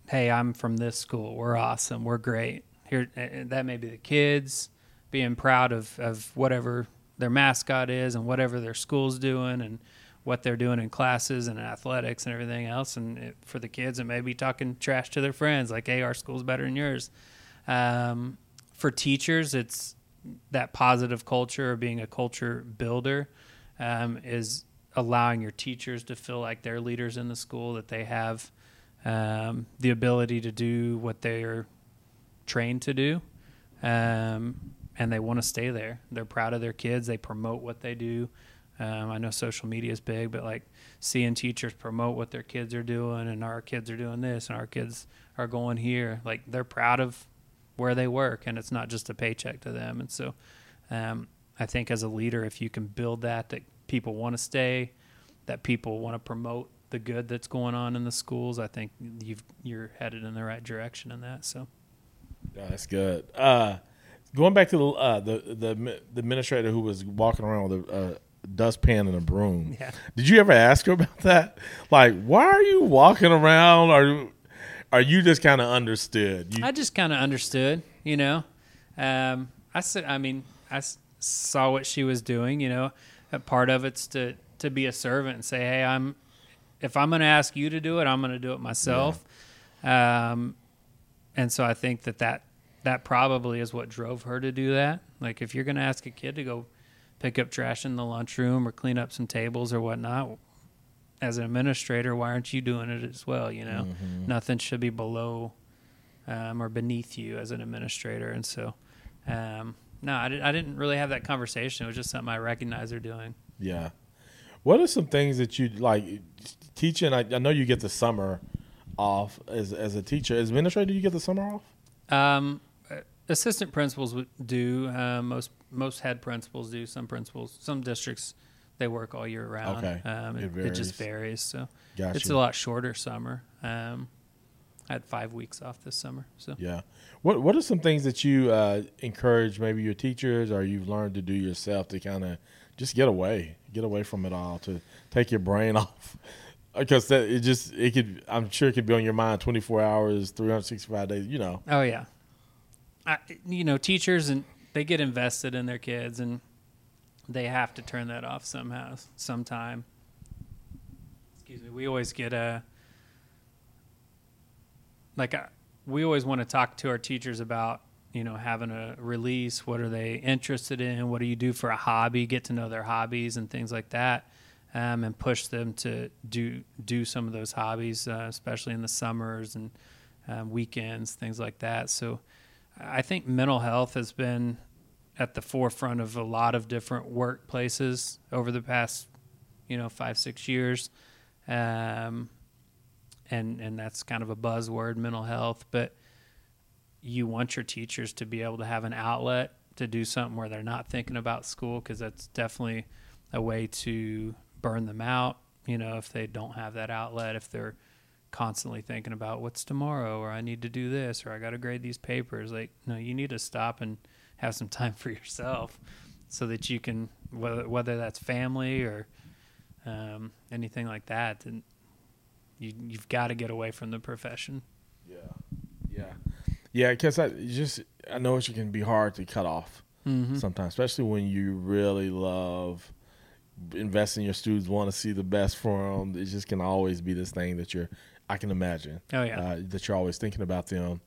hey, I'm from this school. We're awesome. We're great. Here, that may be the kids being proud of of whatever their mascot is and whatever their school's doing and what they're doing in classes and athletics and everything else. And it, for the kids, it may be talking trash to their friends, like, "Hey, our school's better than yours." Um, for teachers, it's that positive culture or being a culture builder um, is allowing your teachers to feel like they're leaders in the school, that they have um, the ability to do what they're trained to do, um, and they want to stay there. They're proud of their kids. They promote what they do. Um, I know social media is big, but like seeing teachers promote what their kids are doing, and our kids are doing this, and our kids are going here. Like they're proud of where they work, and it's not just a paycheck to them. And so, um, I think as a leader, if you can build that, that people want to stay, that people want to promote the good that's going on in the schools, I think you've you're headed in the right direction in that. So, yeah, that's good. Uh, going back to the, uh, the the the administrator who was walking around with a dustpan and a broom. Yeah. Did you ever ask her about that? Like, why are you walking around? Are are you just kind of understood? You- I just kind of understood, you know. Um, I said, I mean, I saw what she was doing. You know, a part of it's to to be a servant and say, hey, I'm if I'm going to ask you to do it, I'm going to do it myself. Yeah. Um, and so I think that that that probably is what drove her to do that. Like, if you're going to ask a kid to go pick up trash in the lunchroom or clean up some tables or whatnot. As an administrator, why aren't you doing it as well? You know, Mhm. nothing should be below um, or beneath you as an administrator. And so, um, no, I, did, I didn't really have that conversation. It was just something I recognized they're doing. Yeah. What are some things that you like teaching? I, I know you get the summer off as as a teacher. As administrator, do you get the summer off. Um, assistant principals would do. Uh, most most head principals do. Some principals, some districts, they work all year round. Okay. Um, It it, it just varies. So Gotcha. it's a lot shorter summer. Um, I had five weeks off this summer. So Yeah. What What are some things that you uh, encourage maybe your teachers or you've learned to do yourself to kind of just get away, get away from it all, to take your brain [laughs] off? Because that it just it could I'm sure it could be on your mind 24 hours, 365 days. You know. Oh yeah, I, you know, teachers and they get invested in their kids, and they have to turn that off somehow, sometime. Excuse me. We always get a like a, we always want to talk to our teachers about you know having a release. What are they interested in? What do you do for a hobby? Get to know their hobbies and things like that. Um, and push them to do do some of those hobbies, uh, especially in the summers and um, weekends, things like that. So I think mental health has been at the forefront of a lot of different workplaces over the past, you know, five, six years. Um, and, and that's kind of a buzzword, mental health. But you want your teachers to be able to have an outlet to do something where they're not thinking about school because that's definitely a way to burn them out. You know, if they don't have that outlet, if they're constantly thinking about what's tomorrow or I need to do this or I got to grade these papers. Like, no, you need to stop and have some [laughs] time for yourself so that you can, whether, whether that's family or um, anything like that, then you, you've got to get away from the profession. Yeah. Yeah. Yeah. Because I just I know it can be hard to cut off Mm-hmm. sometimes, especially when you really love investing in your students, want to see the best for them. It just can always be this thing that you're. I can imagine. Oh, yeah. Uh, that you're always thinking about them.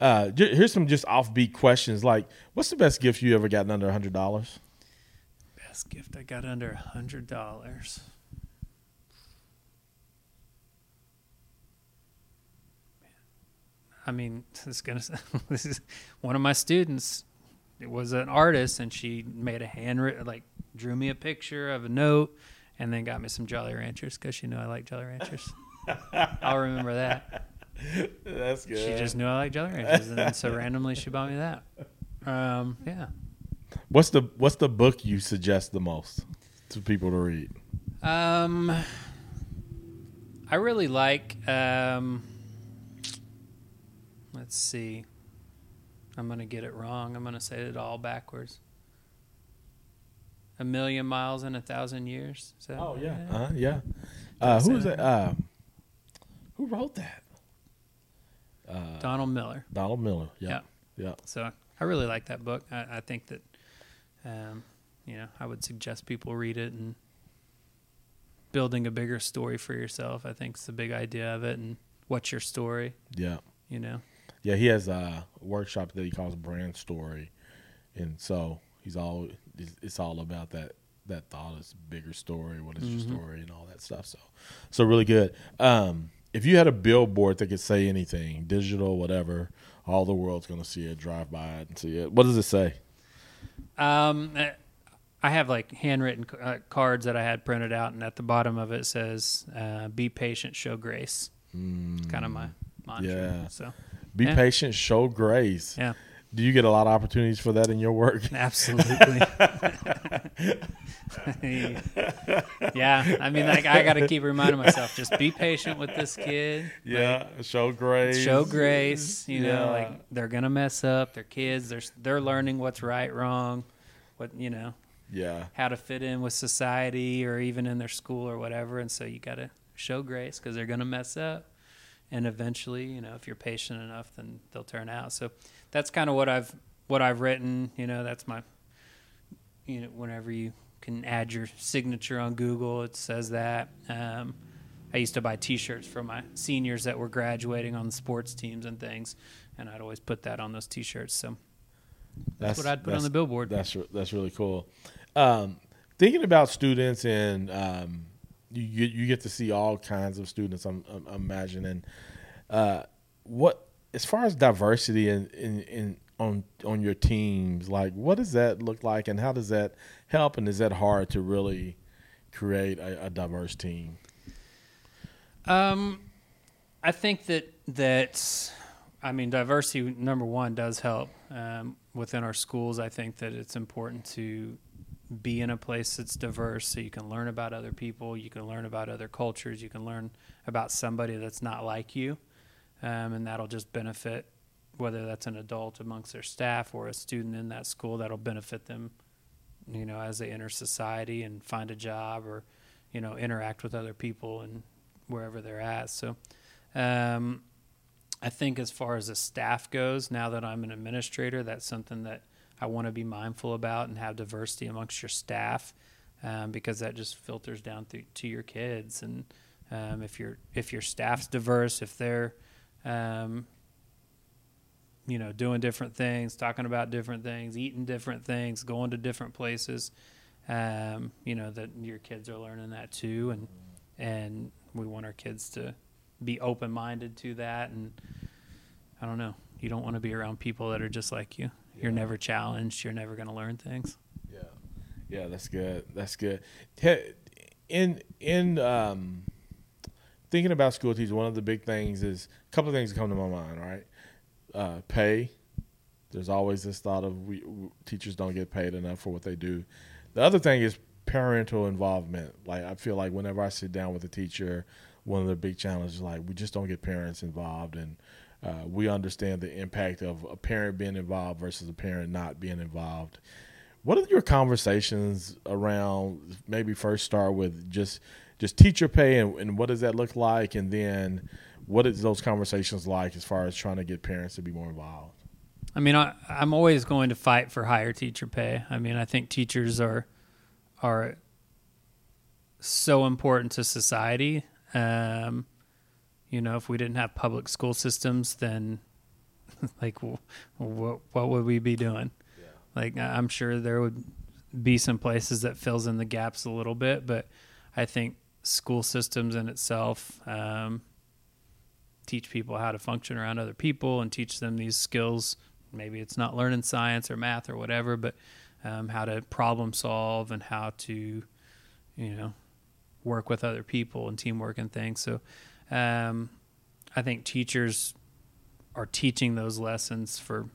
Uh, here's some just offbeat questions. Like, what's the best gift you ever gotten under a hundred dollars? Best gift I got under a hundred dollars. I mean, [laughs] this is gonna. [laughs] This is one of my students. It was an artist, and she made a handwritten, like, drew me a picture of a note, and then got me some Jolly Ranchers because she knew I like Jolly Ranchers. [laughs] I'll remember that. That's good. She just knew I like Jolly Ranchers, and then so [laughs] randomly she bought me that. Um, yeah. What's the What's the book you suggest the most to people to read? Um, I really like. Um, let's see. I'm gonna get it wrong. I'm gonna say it all backwards. A million miles in a thousand years. Is that Oh yeah, right? uh, yeah. Uh, who is it. that? Uh, who wrote that? Uh, Donald Miller. Donald Miller. Yeah, yeah. So I really like that book. I, I think that, um, you know, I would suggest people read it and building a bigger story for yourself. I think is the big idea of it. And what's your story? yeah. You know. Yeah, he has a workshop that he calls brand story, and so he's all it's, all about that that thought is bigger story. What is Mhm. your story and all that stuff. So, so really good. Um, if you had a billboard that could say anything, digital, whatever, all the world's going to see it, drive by it, and see it. What does it say? Um, I have like handwritten uh, cards that I had printed out, and at the bottom of it says, uh, "Be patient, show grace." Mm, Kind of my mantra. Yeah. So Be yeah. patient, show grace. yeah, Do you get a lot of opportunities for that in your work? [laughs] absolutely. [laughs] yeah, I mean, like, I got to keep reminding myself, just be patient with this kid. Yeah, show grace. show grace. You know, like they're gonna mess up. They're kids. They're they're learning what's right, wrong, what you know, Yeah, how to fit in with society or even in their school or whatever. And so you got to show grace because they're gonna mess up. And eventually, you know, if you're patient enough, then they'll turn out. So that's kind of what I've what I've written. You know, that's my you know, whenever you can add your signature on Google, it says that. Um, I used to buy T-shirts for my seniors that were graduating on the sports teams and things, and I'd always put that on those T-shirts. So that's, what I'd put on the billboard. That's that's really cool. Um, thinking about students and um, you get you get to see all kinds of students. I'm, I'm imagining uh, what as far as diversity in, in, in on on your teams, like what does that look like, and how does that help, and is that hard to really create a, a diverse team? Um, I think that that I mean diversity number one does help um, within our schools. I think that it's important to be in a place that's diverse so you can learn about other people, you can learn about other cultures, you can learn about somebody that's not like you, um, and that'll just benefit whether that's an adult amongst their staff or a student in that school. That'll benefit them, you know, as they enter society and find a job or you know interact with other people and wherever they're at. So. Um, I think as far as the staff goes, now that I'm an administrator, that's something that I want to be mindful about and have diversity amongst your staff um, because that just filters down through, to your kids. And um, if your if your staff's diverse, if they're um, you know doing different things, talking about different things, eating different things, going to different places, um, you know that your kids are learning that too, and and we want our kids to be open minded to that. And I don't know, you don't want to be around people that are just like you. You're never challenged. You're never going to learn things. Yeah, yeah, that's good. That's good. In in um, thinking about school teachers, one of the big things is a couple of things come to my mind. Right, uh, pay. There's always this thought of we, teachers don't get paid enough for what they do. The other thing is parental involvement. Like I feel like whenever I sit down with a teacher, one of the big challenges is like we just don't get parents involved and uh, we understand the impact of a parent being involved versus a parent not being involved. What are your conversations around? Maybe first start with just just teacher pay and, and what does that look like, and then what is those conversations like as far as trying to get parents to be more involved? I mean, I, I'm always going to fight for higher teacher pay. I mean, I think teachers are are so important to society. Um, you know, if we didn't have public school systems, then [laughs] like what what would we be doing? Yeah. Like I'm sure there would be some places that fills in the gaps a little bit, but I think school systems in itself um, teach people how to function around other people and teach them these skills. Maybe it's not learning science or math or whatever, but um, how to problem solve and how to, you know, work with other people and teamwork and things. So um, I think teachers are teaching those lessons for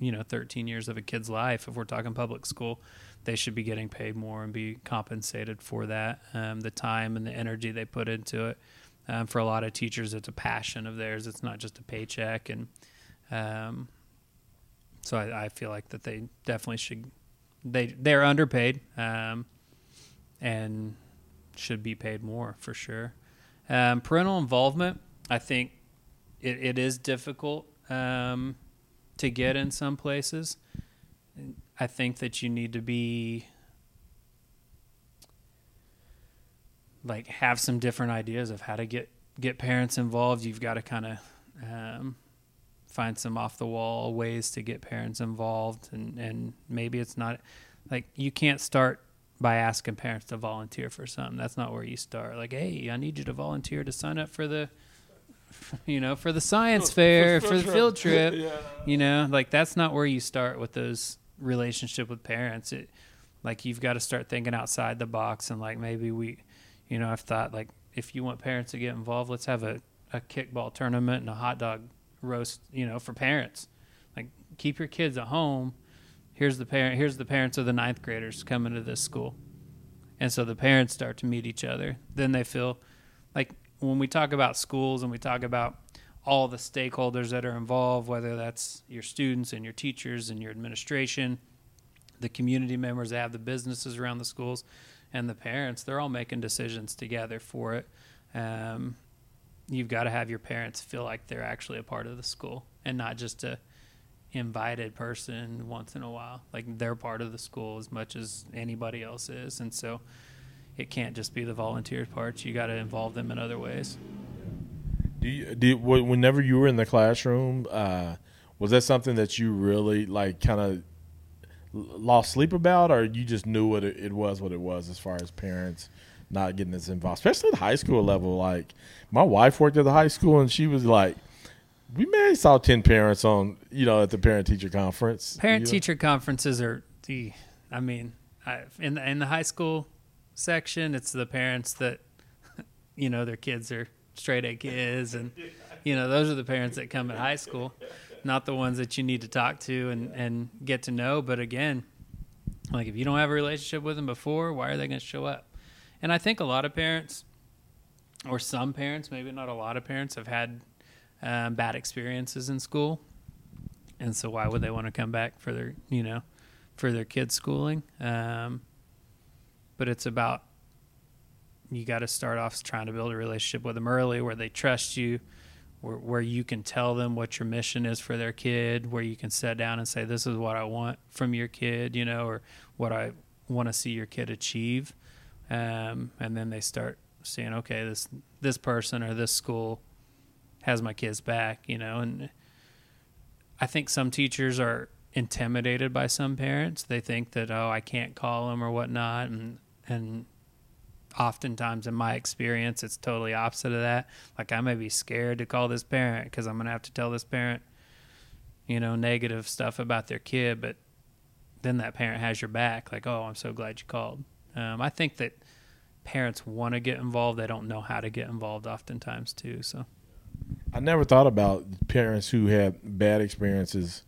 you know 13 years of a kid's life. If we're talking public school, they should be getting paid more and be compensated for that. Um, the time and the energy they put into it. Um, for a lot of teachers, it's a passion of theirs. It's not just a paycheck, and um, so I, I, feel like that they definitely should. They they're underpaid, um, and should be paid more for sure. Um, parental involvement, I think it, it is difficult um, to get in some places. I think that you need to be like have some different ideas of how to get get parents involved. You've got to kind of um, find some off the wall ways to get parents involved, and and maybe it's not like you can't start by asking parents to volunteer for something. That's not where you start. Like, hey, I need you to volunteer to sign up for the, [laughs] you know, for the science [laughs] fair, for the field trip. [laughs] yeah. You know, like that's not where you start with those relationship with parents. It, like you've got to start thinking outside the box and like maybe we, you know, I've thought like if you want parents to get involved, let's have a, a kickball tournament and a hot dog roast, you know, for parents. Like keep your kids at home here's the parent here's the parents of the ninth graders coming to this school and so the parents start to meet each other then they feel like when we talk about schools and we talk about all the stakeholders that are involved whether that's your students and your teachers and your administration the community members that have the businesses around the schools and the parents they're all making decisions together for it um, you've got to have your parents feel like they're actually a part of the school and not just a invited person once in a while. Like they're part of the school as much as anybody else is, and so it can't just be the volunteer parts. You got to involve them in other ways. Do you, do you, whenever you were in the classroom, uh, was that something that you really like, kind of lost sleep about, or you just knew what it, it was, what it was, as far as parents not getting as involved, especially at the high school level. Like my wife worked at the high school, and she was like, "We may saw ten parents on, you know, at the parent teacher conference." Parent you know? teacher conferences are the. I mean, I, in the, in the high school section, it's the parents that, [laughs] you know, their kids are straight A kids, and you know those are the parents that come at high school, not the ones that you need to talk to and and get to know. But again, like if you don't have a relationship with them before, why are they going to show up? And I think a lot of parents, or some parents, maybe not a lot of parents, have had um, bad experiences in school, and so why would they want to come back for their you know for their kids' schooling? Um, but it's about you got to start off trying to build a relationship with them early, where they trust you, where where you can tell them what your mission is for their kid, where you can sit down and say, "This is what I want from your kid," you know, or what I want to see your kid achieve, um, and then they start seeing, okay, this this person or this school has my kids back, you know, and I think some teachers are intimidated by some parents. They think that oh, I can't call them or whatnot, and and oftentimes in my experience, it's totally opposite of that. Like I may be scared to call this parent because I'm gonna have to tell this parent, you know, negative stuff about their kid, but then that parent has your back. Like oh, I'm so glad you called. Um, I think that parents want to get involved. They don't know how to get involved oftentimes too. So. I never thought about parents who had bad experiences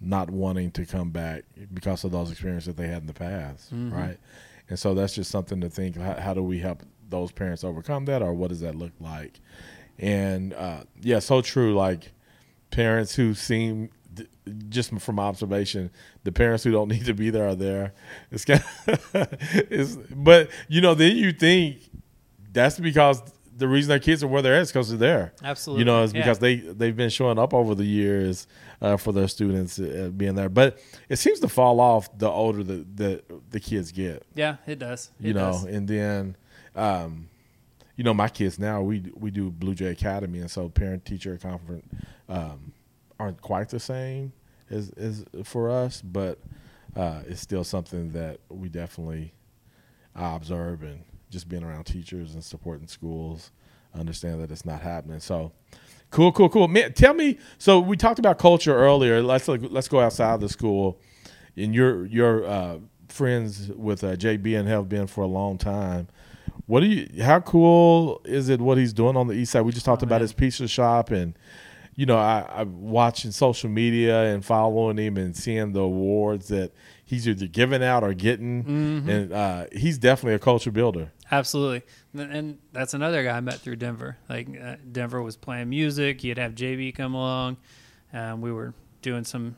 not wanting to come back because of those experiences that they had in the past, Mhm. right? And so that's just something to think. How, how do we help those parents overcome that, or what does that look like? And uh, yeah, so true. Like parents who seem just from observation, the parents who don't [laughs] need to be there are there. It's kind [laughs] it's, but you know, then you think that's because the reason their kids are where they're at is because they're there. Absolutely. You know, it's Yeah. because they they've been showing up over the years uh, for their students uh, being there. But it seems to fall off the older the the, the kids get. Yeah, it does. It You know, does. and then, um, you know, my kids now we we do Blue Jay Academy, and so parent teacher conference um, aren't quite the same as as for us, but uh, it's still something that we definitely I observe and just being around teachers and supporting schools, understand that it's not happening. So cool, cool, cool. Man, tell me. So we talked about culture earlier. Let's let's go outside of the school. And your your uh, friends with uh, JB and have been for a long time. What do you? How cool is it? What he's doing on the east side? We just talked Oh, about man. his pizza shop and. You know, I, I'm watching social media and following him and seeing the awards that he's either giving out or getting, Mhm. and uh, he's definitely a culture builder. Absolutely, and- and that's another guy I met through Denver. Like uh, Denver was playing music. he'd have JB come along. Um, we were doing some,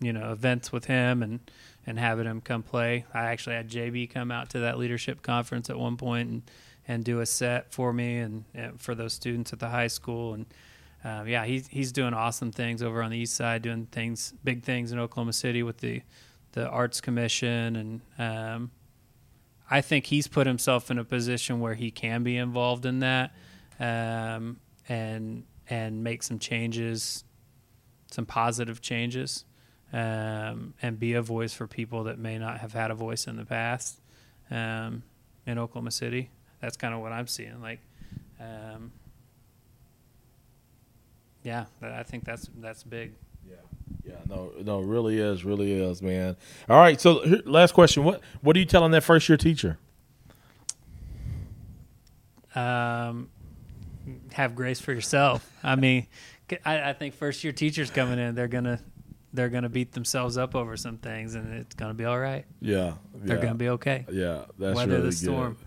you know, events with him and and having him come play. I actually had JB come out to that leadership conference at one point and and do a set for me and, and for those students at the high school. And um, yeah, he's he's doing awesome things over on the east side, doing things, big things in Oklahoma City with the the Arts Commission and. Um, I think he's put himself in a position where he can be involved in that, um, and and make some changes, some positive changes, um, and be a voice for people that may not have had a voice in the past um, in Oklahoma City. That's kind of what I'm seeing. Like, um, yeah, I think that's that's big. No, no, really is, really is, man. All right, so here, last question: what what are you telling that first year teacher? um, have grace for yourself. I mean, I think first year teachers coming in, they're gonna they're gonna beat themselves up over some things, and it's gonna be all right. Yeah, They're yeah, gonna be okay. yeah. That's Weather really the storm. good.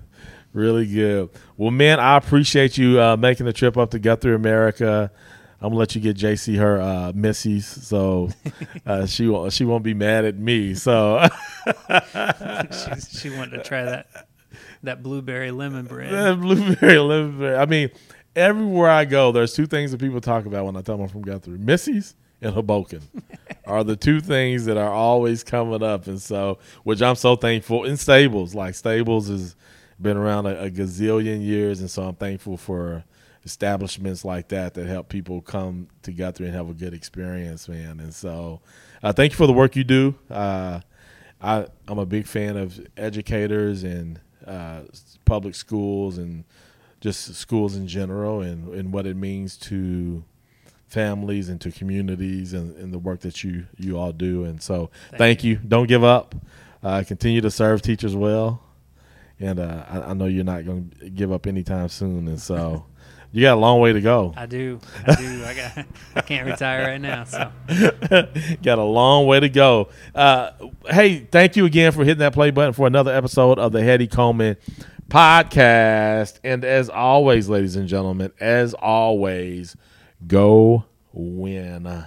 Really good. Well, man, I appreciate you uh, making the trip up to Guthrie, America. I'm gonna let you get JC her uh, Missy's, so [laughs] uh, she won't she won't be mad at me. So [laughs] She's, she wanted to try that that blueberry lemon bread. [laughs] That blueberry, lemon. I mean, everywhere I go, there's two things that people talk about when I tell them I'm from Guthrie: Missy's and Hoboken are the two things that are always coming up, and so which I'm so thankful. In Stables, like Stables has been around a, a gazillion years, and so I'm thankful for establishments like that that help people come together and have a good experience, man. And so, uh, thank you for the work you do. Uh, I, I'm a big fan of educators and uh, public schools and just schools in general and, and what it means to families and to communities and, and the work that you, you all do. And so thank, thank you. you. Don't give up. Uh, continue to serve teachers well. And uh, I, I know you're not going to give up anytime soon. And so [laughs] you got a long way to go. I do. I do. I got. I can't retire right now. So [laughs] got a long way to go. Uh, hey, thank you again for hitting that play button for another episode of the Hetty Coleman podcast. And as always, ladies and gentlemen, as always, go win.